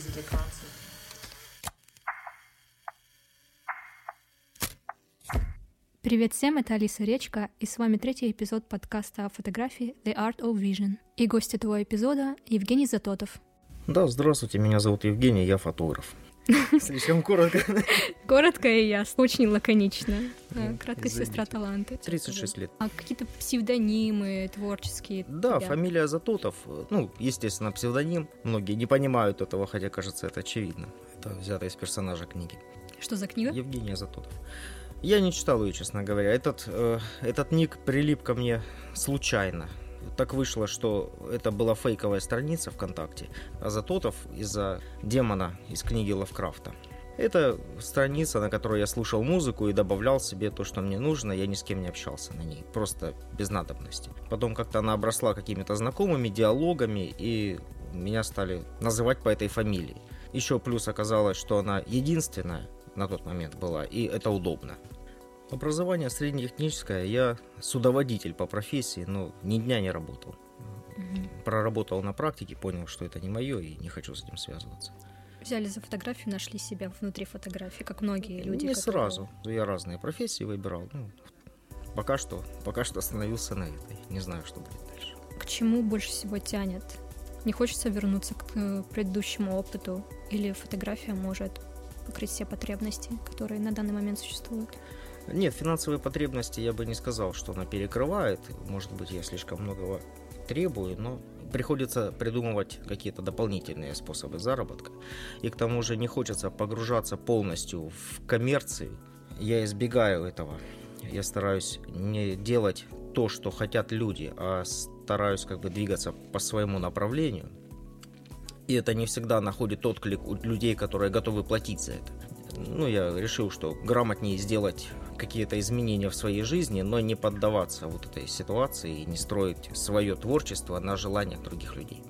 языке Франции. Привет всем, это Алиса Речка, и с вами третий эпизод подкаста о фотографии The Art of Vision. И гость этого эпизода — Евгений Затотов. Да, здравствуйте, меня зовут Евгений, я фотограф. Слишком коротко. Коротко и ясно, очень лаконично. Ну, Краткость извините. сестра таланта. 36 лет. А какие-то псевдонимы творческие? Да, тебя? фамилия Затотов, ну, естественно, псевдоним. Многие не понимают этого, хотя, кажется, это очевидно. Это взято из персонажа книги. Что за книга? Евгения Затотов. Я не читал ее, честно говоря. Этот, э, этот ник прилип ко мне случайно. Так вышло, что это была фейковая страница ВКонтакте, а Затотов из-за демона из книги Лавкрафта. Это страница, на которой я слушал музыку и добавлял себе то, что мне нужно. Я ни с кем не общался на ней, просто без надобности. Потом как-то она обросла какими-то знакомыми, диалогами, и меня стали называть по этой фамилии. Еще плюс оказалось, что она единственная на тот момент была, и это удобно. Образование среднетехническое, я судоводитель по профессии, но ни дня не работал. Мгм. Проработал на практике, понял, что это не мое и не хочу с этим связываться. Взяли за фотографию, нашли себя внутри фотографии, как многие люди. не которые- сразу. Я разные профессии выбирал. Ну, пока что, пока что остановился на этой. Не знаю, что будет дальше. К чему больше всего тянет? Не хочется вернуться к э, предыдущему опыту? Или фотография может покрыть все потребности, которые на данный момент существуют? Нет, финансовые потребности я бы не сказал, что она перекрывает. Может быть, я слишком многого требую, но приходится придумывать какие-то дополнительные способы заработка. И к тому же не хочется погружаться полностью в коммерцию. Я избегаю этого. Я стараюсь не делать то, что хотят люди, а стараюсь как бы двигаться по своему направлению. И это не всегда находит отклик у людей, которые готовы платить за это. Ну, я решил, что грамотнее сделать какие-то изменения в своей жизни, но не поддаваться вот этой ситуации и не строить свое творчество на желаниях других людей.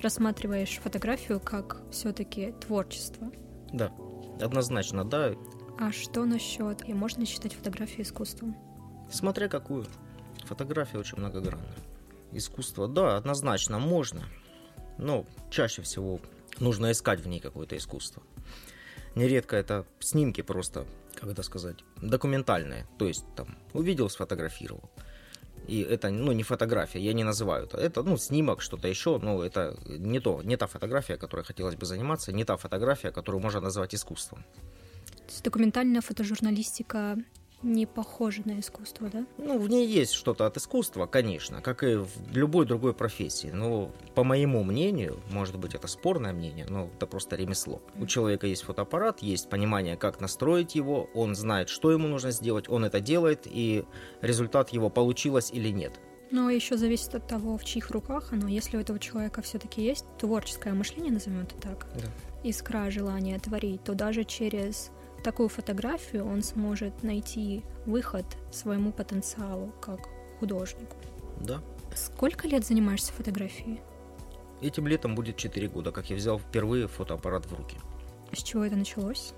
Рассматриваешь фотографию как все-таки творчество. Да, однозначно, да. А что насчет, и можно считать фотографию искусством? Смотря какую. Фотография очень многогранная. Искусство, да, однозначно можно. Но чаще всего нужно искать в ней какое-то искусство. Нередко это снимки просто, как это сказать, документальные. То есть там увидел, сфотографировал. И это, ну, не фотография, я не называю это. Это, ну, снимок, что-то еще, но это не то, не та фотография, которой хотелось бы заниматься, не та фотография, которую можно назвать искусством. То есть документальная фотожурналистика не похожа на искусство, да? Ну, в ней есть что-то от искусства, конечно, как и в любой другой профессии. Но, по моему мнению, может быть, это спорное мнение, но это просто ремесло. У человека есть фотоаппарат, есть понимание, как настроить его, он знает, что ему нужно сделать, он это делает, и результат его получилось или нет. Но еще зависит от того, в чьих руках оно. Если у этого человека все-таки есть творческое мышление, назовем это так, Да. искра желания творить, то даже через такую фотографию он сможет найти выход своему потенциалу как художнику. Да. Сколько лет занимаешься фотографией? Этим летом будет 4 года, как я взял впервые фотоаппарат в руки. С чего это началось?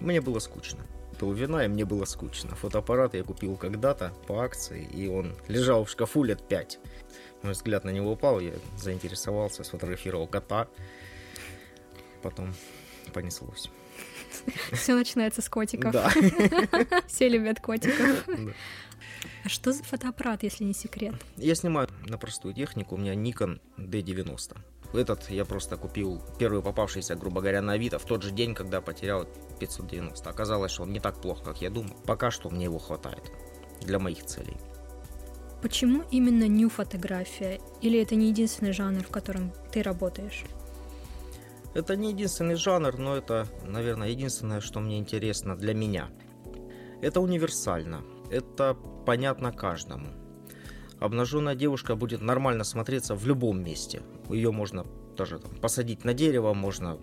Мне было скучно. Пил вина, и мне было скучно. Фотоаппарат я купил когда-то по акции, и он лежал в шкафу лет пять. Мой взгляд на него упал, я заинтересовался, сфотографировал кота. Потом понеслось. Все начинается с котиков. Да. Все любят котиков. Да. А что за фотоаппарат, если не секрет? Я снимаю на простую технику, у меня Nikon D90. Этот я просто купил первый попавшийся, грубо говоря, на Авито в тот же день, когда потерял 590. Оказалось, что он не так плох, как я думал. Пока что мне его хватает для моих целей. Почему именно ню фотография? Или это не единственный жанр, в котором ты работаешь? Это не единственный жанр, но это, наверное, единственное, что мне интересно для меня. Это универсально. Это понятно каждому. Обнаженная девушка будет нормально смотреться в любом месте. Ее можно даже там, посадить на дерево, можно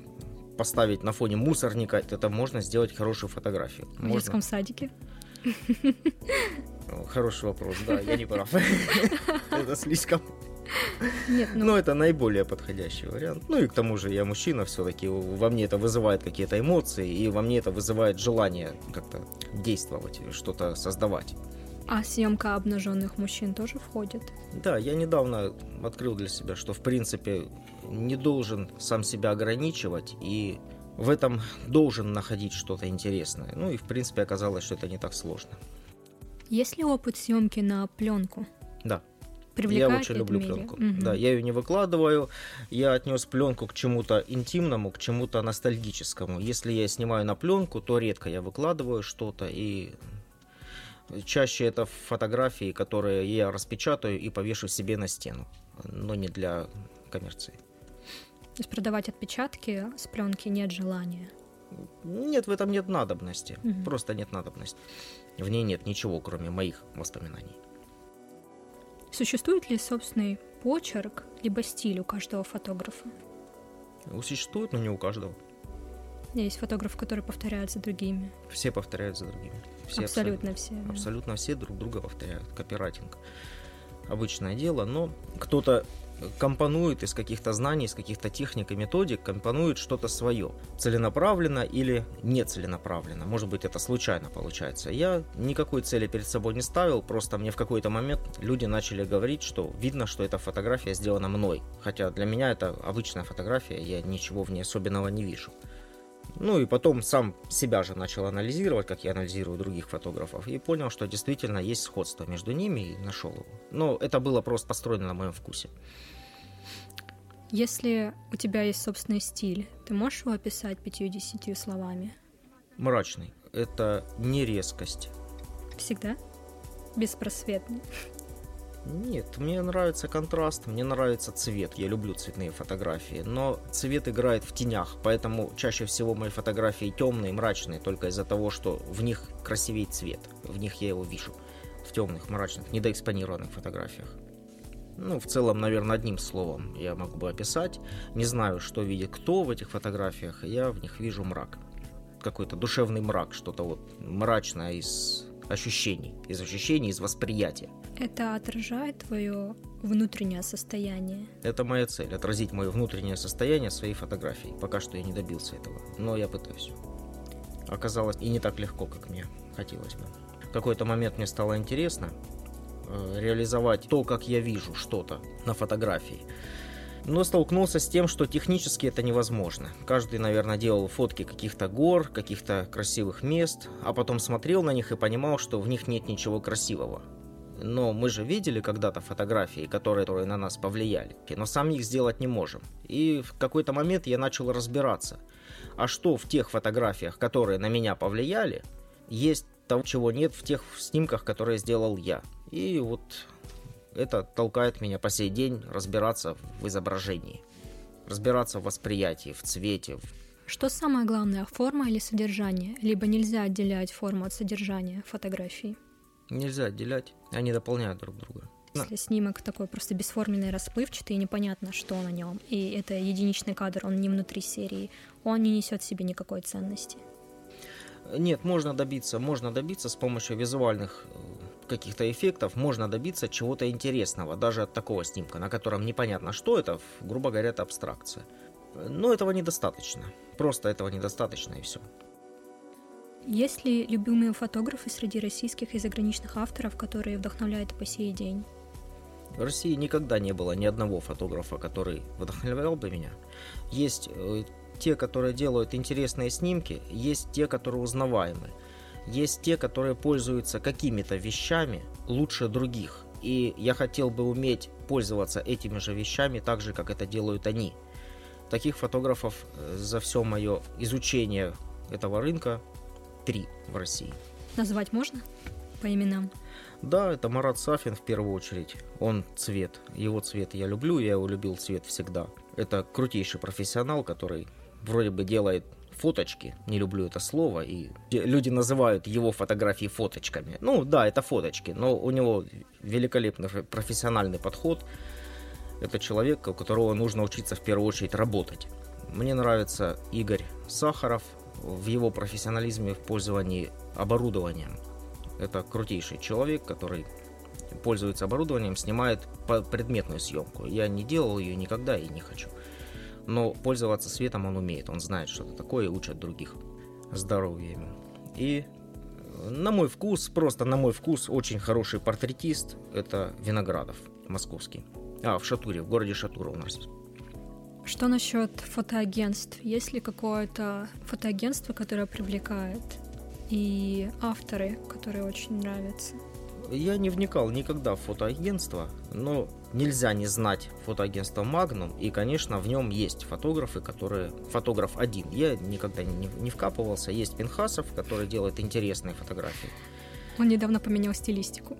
поставить на фоне мусорника. Это можно сделать хорошую фотографию. В Можно- детском садике? Хороший вопрос, да, я не прав. Это слишком Нет, ну, Но это наиболее подходящий вариант. Ну и к тому же я мужчина все-таки, во мне это вызывает какие-то эмоции, и во мне это вызывает желание как-то действовать, что-то создавать. А съемка обнаженных мужчин тоже входит? Да, я недавно открыл для себя, что в принципе не должен сам себя ограничивать и в этом должен находить что-то интересное. Ну и в принципе оказалось, что это не так сложно. Есть ли опыт съемки на пленку? Да. Привлекает я очень люблю пленку. Мгм. Да, я ее не выкладываю. Я отнес пленку к чему-то интимному, к чему-то ностальгическому. Если я снимаю на пленку, то редко я выкладываю что-то и чаще это фотографии, которые я распечатаю и повешу себе на стену, но не для коммерции. То есть продавать отпечатки с пленки нет желания. Нет, в этом нет надобности. Мгм. Просто нет надобности. В ней нет ничего, кроме моих воспоминаний. Существует ли собственный почерк либо стиль у каждого фотографа? Существует, но не у каждого. Есть фотографы, которые повторяют за другими. Все повторяют за другими. Все абсолютно все. да. Абсолютно все друг друга повторяют. Копирайтинг. Обычное дело, но кто-то компонует из каких-то знаний, из каких-то техник и методик, компонует что-то свое. Целенаправленно или нецеленаправленно. Может быть, это случайно получается. Я никакой цели перед собой не ставил, просто мне в какой-то момент люди начали говорить, что видно, что эта фотография сделана мной. Хотя для меня это обычная фотография, я ничего в ней особенного не вижу. Ну и потом сам себя же начал анализировать, как я анализирую других фотографов, и понял, что действительно есть сходство между ними, и нашел его. Но это было просто построено на моем вкусе. Если у тебя есть собственный стиль, ты можешь его описать пятью-десятью словами? Мрачный. Это не резкость. Всегда? Беспросветный. Нет, мне нравится контраст, мне нравится цвет. Я люблю цветные фотографии, но цвет играет в тенях, поэтому чаще всего мои фотографии темные, мрачные, только из-за того, что в них красивее цвет. В них я его вижу. В темных, мрачных, недоэкспонированных фотографиях. Ну, в целом, наверное, одним словом я могу бы описать. Не знаю, что видит кто в этих фотографиях, я в них вижу мрак. Какой-то душевный мрак, что-то вот мрачное из ощущений, из ощущений, из восприятия. Это отражает твое внутреннее состояние. Это моя цель, отразить мое внутреннее состояние своей фотографией. Пока что я не добился этого, но я пытаюсь. Оказалось и не так легко, как мне хотелось бы. В какой-то момент мне стало интересно э, реализовать то, как я вижу что-то на фотографии. Но столкнулся с тем, что технически это невозможно. Каждый, наверное, делал фотки каких-то гор, каких-то красивых мест, а потом смотрел на них и понимал, что в них нет ничего красивого. Но мы же видели когда-то фотографии, которые, которые на нас повлияли, но сами их сделать не можем. И в какой-то момент я начал разбираться, а что в тех фотографиях, которые на меня повлияли, есть того, чего нет в тех снимках, которые сделал я. И вот это толкает меня по сей день разбираться в изображении, разбираться в восприятии, в цвете. Что самое главное, форма или содержание? Либо нельзя отделять форму от содержания фотографии? Нельзя отделять, они дополняют друг друга. Если снимок такой просто бесформенный, расплывчатый, и непонятно, что на нем, и это единичный кадр, он не внутри серии, он не несет в себе никакой ценности. Нет, можно добиться, можно добиться с помощью визуальных э, каких-то эффектов, можно добиться чего-то интересного, даже от такого снимка, на котором непонятно, что это, грубо говоря, это абстракция. Но этого недостаточно. Просто этого недостаточно и все. Есть ли любимые фотографы среди российских и заграничных авторов, которые вдохновляют по сей день? В России никогда не было ни одного фотографа, который вдохновлял бы меня. Есть э, те, которые делают интересные снимки, есть те, которые узнаваемы. Есть те, которые пользуются какими-то вещами лучше других. И я хотел бы уметь пользоваться этими же вещами так же, как это делают они. Таких фотографов э, за все мое изучение этого рынка три в России. Назвать можно по именам? Да, это Марат Сафин в первую очередь. Он цвет. Его цвет я люблю, я его любил цвет всегда. Это крутейший профессионал, который вроде бы делает фоточки, не люблю это слово, и люди называют его фотографии фоточками. Ну да, это фоточки, но у него великолепный профессиональный подход. Это человек, у которого нужно учиться в первую очередь работать. Мне нравится Игорь Сахаров в его профессионализме в пользовании оборудованием. Это крутейший человек, который пользуется оборудованием, снимает предметную съемку. Я не делал ее никогда и не хочу. Но пользоваться светом он умеет, он знает, что это такое и учит других. Здоровья. И На мой вкус, просто на мой вкус, очень хороший портретист – это Виноградов, московский. А, в Шатуре, в городе Шатура у нас. Что насчет фотоагентств? Есть ли какое-то фотоагентство, которое привлекает? И авторы, которые очень нравятся? Я не вникал никогда в фотоагентство, но нельзя не знать фотоагентство Magnum, и, конечно, в нем есть фотографы, которые... Фотограф один. Я никогда не, не вкапывался. Есть Пинхасов, который делает интересные фотографии. Он недавно поменял стилистику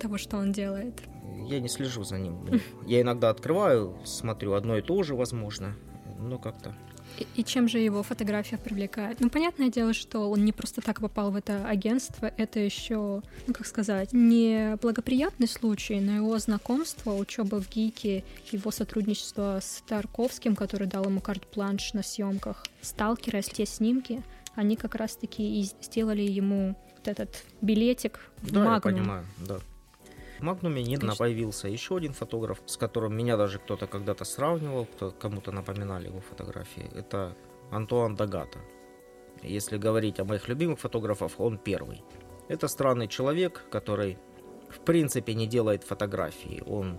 того, что он делает. Я не слежу за ним. Я иногда открываю, смотрю одно и то же, возможно, но как-то и, и чем же его фотография привлекает? Ну, понятное дело, что он не просто так попал в это агентство, это еще, ну, как сказать, не благоприятный случай, но его знакомство, учеба в ГИКе, его сотрудничество с Тарковским, который дал ему карт-планш на съемках, сталкеры, те снимки, они как раз-таки и сделали ему вот этот билетик в да, Магнум. я понимаю, да. В Магнуме недавно появился еще один фотограф, с которым меня даже кто-то когда-то сравнивал, кто, кому-то напоминали его фотографии. Это Антуан Дагата. Если говорить о моих любимых фотографах, он первый. Это странный человек, который в принципе не делает фотографии. Он,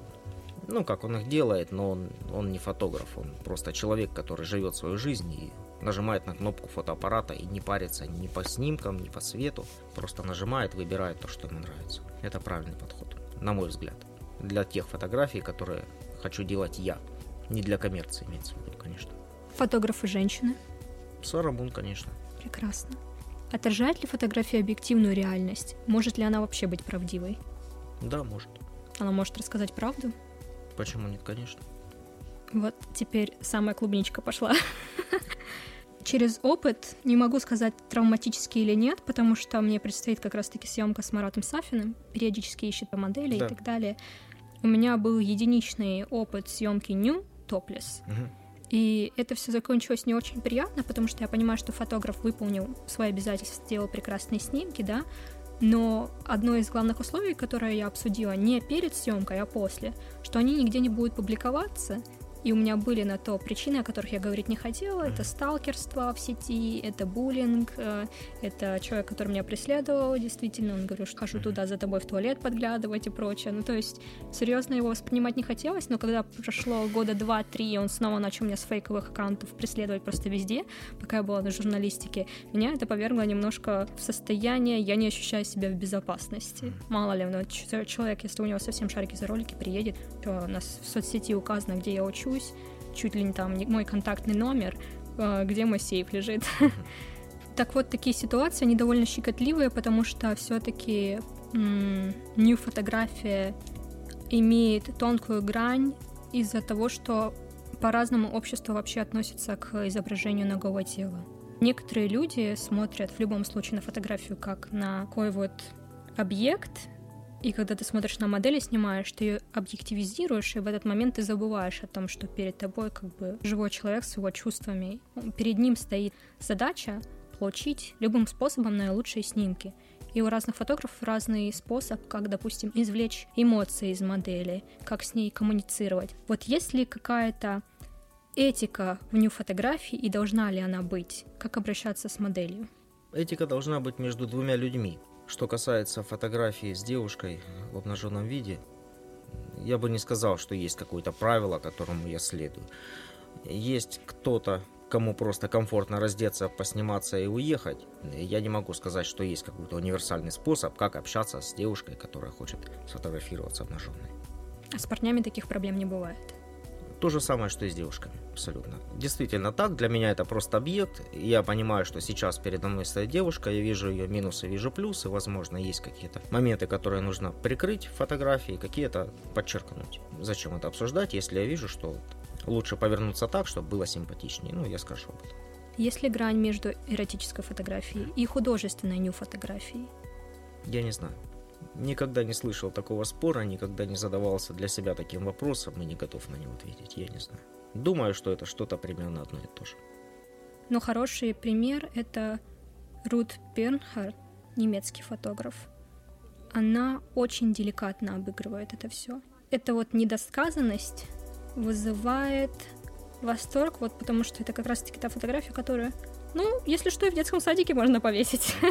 ну как он их делает, но он, он не фотограф, он просто человек, который живет свою жизнь и нажимает на кнопку фотоаппарата и не парится ни по снимкам, ни по свету. Просто нажимает, выбирает то, что ему нравится. Это правильный подход на мой взгляд. Для тех фотографий, которые хочу делать я. Не для коммерции, имеется в виду, конечно. Фотографы женщины? Сара Мун, конечно. Прекрасно. Отражает ли фотография объективную реальность? Может ли она вообще быть правдивой? Да, может. Она может рассказать правду? Почему нет, конечно. Вот теперь самая клубничка пошла. через опыт, не могу сказать, травматический или нет, потому что мне предстоит как раз-таки съемка с Маратом Сафиным, периодически ищет модели да. и так далее. У меня был единичный опыт съемки New Topless. Угу. И это все закончилось не очень приятно, потому что я понимаю, что фотограф выполнил свои обязательства, сделал прекрасные снимки, да, но одно из главных условий, которое я обсудила не перед съемкой, а после, что они нигде не будут публиковаться, и у меня были на то причины, о которых я говорить не хотела. Это сталкерство в сети, это буллинг, э, это человек, который меня преследовал, действительно, он говорил, что хожу туда за тобой в туалет подглядывать и прочее. Ну, то есть, серьезно его воспринимать не хотелось, но когда прошло года два-три, он снова начал меня с фейковых аккаунтов преследовать просто везде, пока я была на журналистике, меня это повергло немножко в состояние, я не ощущаю себя в безопасности. Мало ли, ну, человек, если у него совсем шарики за ролики, приедет, то у нас в соцсети указано, где я учусь, нахожусь, чуть ли не там мой контактный номер, э, где мой сейф лежит. Так вот, такие ситуации, они довольно щекотливые, потому что все-таки new фотография имеет тонкую грань из-за того, что по-разному общество вообще относится к изображению ногого тела. Некоторые люди смотрят в любом случае на фотографию как на такой вот объект, и когда ты смотришь на модель и снимаешь, ты ее объективизируешь, и в этот момент ты забываешь о том, что перед тобой как бы живой человек с его чувствами. Перед ним стоит задача получить любым способом наилучшие снимки. И у разных фотографов разный способ, как, допустим, извлечь эмоции из модели, как с ней коммуницировать. Вот есть ли какая-то этика в нью фотографии и должна ли она быть? Как обращаться с моделью? Этика должна быть между двумя людьми. Что касается фотографии с девушкой в обнаженном виде, я бы не сказал, что есть какое-то правило, которому я следую. Есть кто-то, кому просто комфортно раздеться, посниматься и уехать. Я не могу сказать, что есть какой-то универсальный способ, как общаться с девушкой, которая хочет сфотографироваться обнаженной. А с парнями таких проблем не бывает? То же самое, что и с девушками, абсолютно. Действительно так, для меня это просто объект. Я понимаю, что сейчас передо мной стоит девушка, я вижу ее минусы, вижу плюсы, возможно, есть какие-то моменты, которые нужно прикрыть в фотографии, какие-то подчеркнуть. Зачем это обсуждать, если я вижу, что лучше повернуться так, чтобы было симпатичнее. Ну, я скажу об этом. Есть ли грань между эротической фотографией и художественной нью-фотографией? Я не знаю. Никогда не слышал такого спора, никогда не задавался для себя таким вопросом и не готов на него ответить, я не знаю. Думаю, что это что-то примерно одно и то же. Но хороший пример — это Рут Бернхард, немецкий фотограф. Она очень деликатно обыгрывает это все. Это вот недосказанность вызывает восторг, вот потому что это как раз-таки та фотография, которую, ну, если что, и в детском садике можно повесить.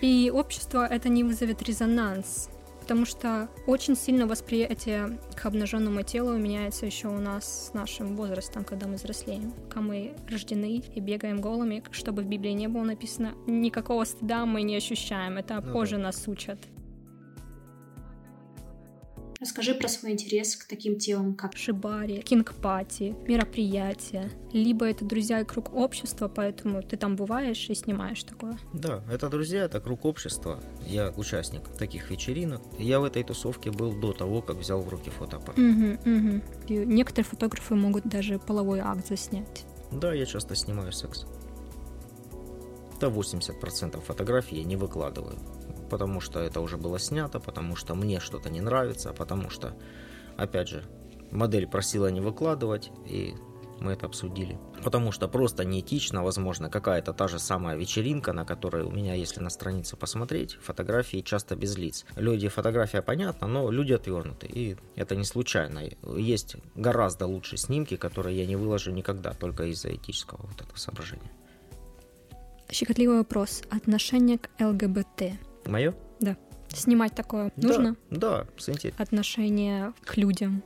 И общество это не вызовет резонанс, потому что очень сильно восприятие к обнаженному телу меняется еще у нас с нашим возрастом, когда мы взрослеем. Когда мы рождены и бегаем голыми, чтобы в Библии не было написано, никакого стыда мы не ощущаем, это ну, позже да. нас учат. Расскажи про свой интерес к таким темам, как шибари, kink party, мероприятия. Либо это друзья и круг общества, поэтому ты там бываешь и снимаешь такое. Да, это друзья, это круг общества. Я участник таких вечеринок. Я в этой тусовке был до того, как взял в руки фотоаппарат. Угу, угу. И некоторые фотографы могут даже половой акт заснять. Да, я часто снимаю секс. Да 80% фотографий я не выкладываю потому что это уже было снято, потому что мне что-то не нравится, потому что, опять же, модель просила не выкладывать, и мы это обсудили. Потому что просто неэтично, возможно, какая-то та же самая вечеринка, на которой у меня, если на странице посмотреть, фотографии часто без лиц. Люди, фотография понятна, но люди отвернуты, и это не случайно. Есть гораздо лучше снимки, которые я не выложу никогда, только из-за этического вот этого соображения. Щекотливый вопрос. Отношение к ЛГБТ. Мое? Да. Снимать такое нужно? Да, с интересом. Отношение к людям.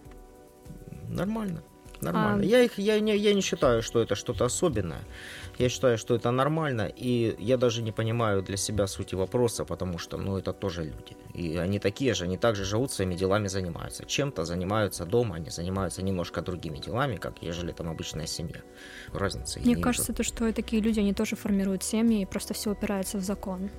Нормально. Нормально. А... Я, их, я, не, я не считаю, что это что-то особенное. Я считаю, что это нормально, и я даже не понимаю для себя сути вопроса, потому что, ну, это тоже люди. И они такие же, они также живут своими делами, занимаются. Чем-то занимаются дома, они занимаются немножко другими делами, как ежели там обычная семья. Разницы Мне кажется, то, что такие люди, они тоже формируют семьи, и просто все упирается в закон.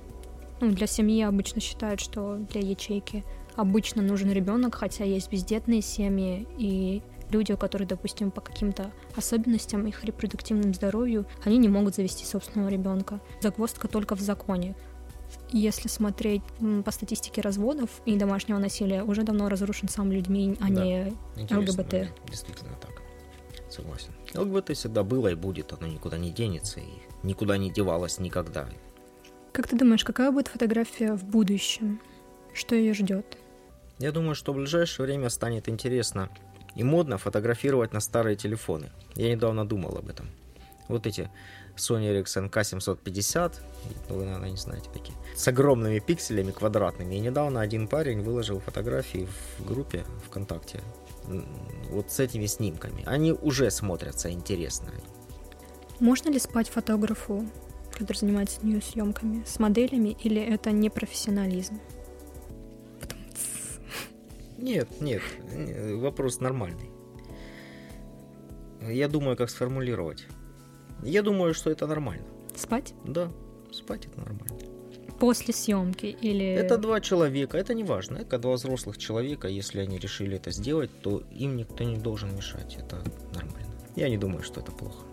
Ну, для семьи обычно считают, что для ячейки обычно нужен ребенок, хотя есть бездетные семьи и люди, у которых, допустим, по каким-то особенностям их репродуктивному здоровью, они не могут завести собственного ребенка. Загвоздка только в законе. Если смотреть по статистике разводов и домашнего насилия, уже давно разрушен сам людьми, а да. не ЛГБТ. Момент. Действительно так. Согласен. ЛГБТ всегда было и будет, оно никуда не денется и никуда не девалось никогда. Как ты думаешь, какая будет фотография в будущем? Что ее ждет? Я думаю, что в ближайшее время станет интересно и модно фотографировать на старые телефоны. Я недавно думал об этом. Вот эти Sony Ericsson K750, ну, вы, наверное, не знаете такие, с огромными пикселями квадратными. И недавно один парень выложил фотографии в группе ВКонтакте вот с этими снимками. Они уже смотрятся интересно. Можно ли спать фотографу который занимается нью съемками с моделями, или это не профессионализм? Нет, нет, вопрос нормальный. Я думаю, как сформулировать. Я думаю, что это нормально. Спать? Да, спать это нормально. После съемки или... Это два человека, это не важно. Это два взрослых человека, если они решили это сделать, то им никто не должен мешать. Это нормально. Я не думаю, что это плохо.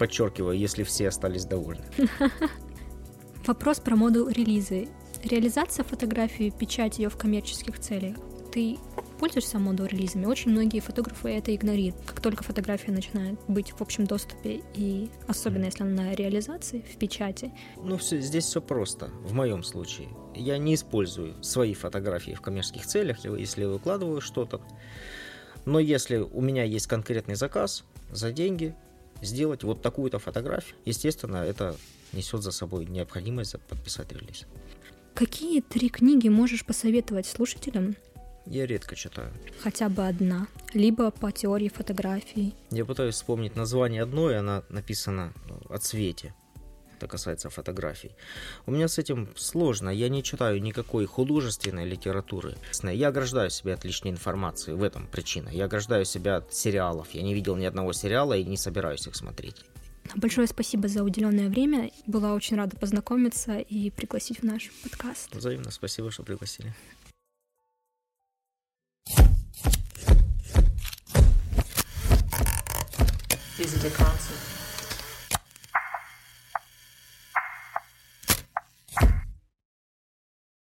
Подчеркиваю, если все остались довольны. Вопрос про моду релизы. Реализация фотографии, печать ее в коммерческих целях. Ты пользуешься моду релизами? Очень многие фотографы это игнорируют. Как только фотография начинает быть в общем доступе, и особенно если она на реализации, в печати. Ну, все, здесь все просто. В моем случае. Я не использую свои фотографии в коммерческих целях, если выкладываю что-то. Но если у меня есть конкретный заказ за деньги, сделать вот такую-то фотографию, естественно, это несет за собой необходимость подписать релиз. Какие три книги можешь посоветовать слушателям? Я редко читаю. Хотя бы одна, либо по теории фотографии. Я пытаюсь вспомнить название одной, она написана о цвете это касается фотографий. У меня с этим сложно, я не читаю никакой художественной литературы. Я ограждаю себя от лишней информации, в этом причина. Я ограждаю себя от сериалов, я не видел ни одного сериала и не собираюсь их смотреть. Большое спасибо за уделенное время. Была очень рада познакомиться и пригласить в наш подкаст. Взаимно спасибо, что пригласили. Is it a concert?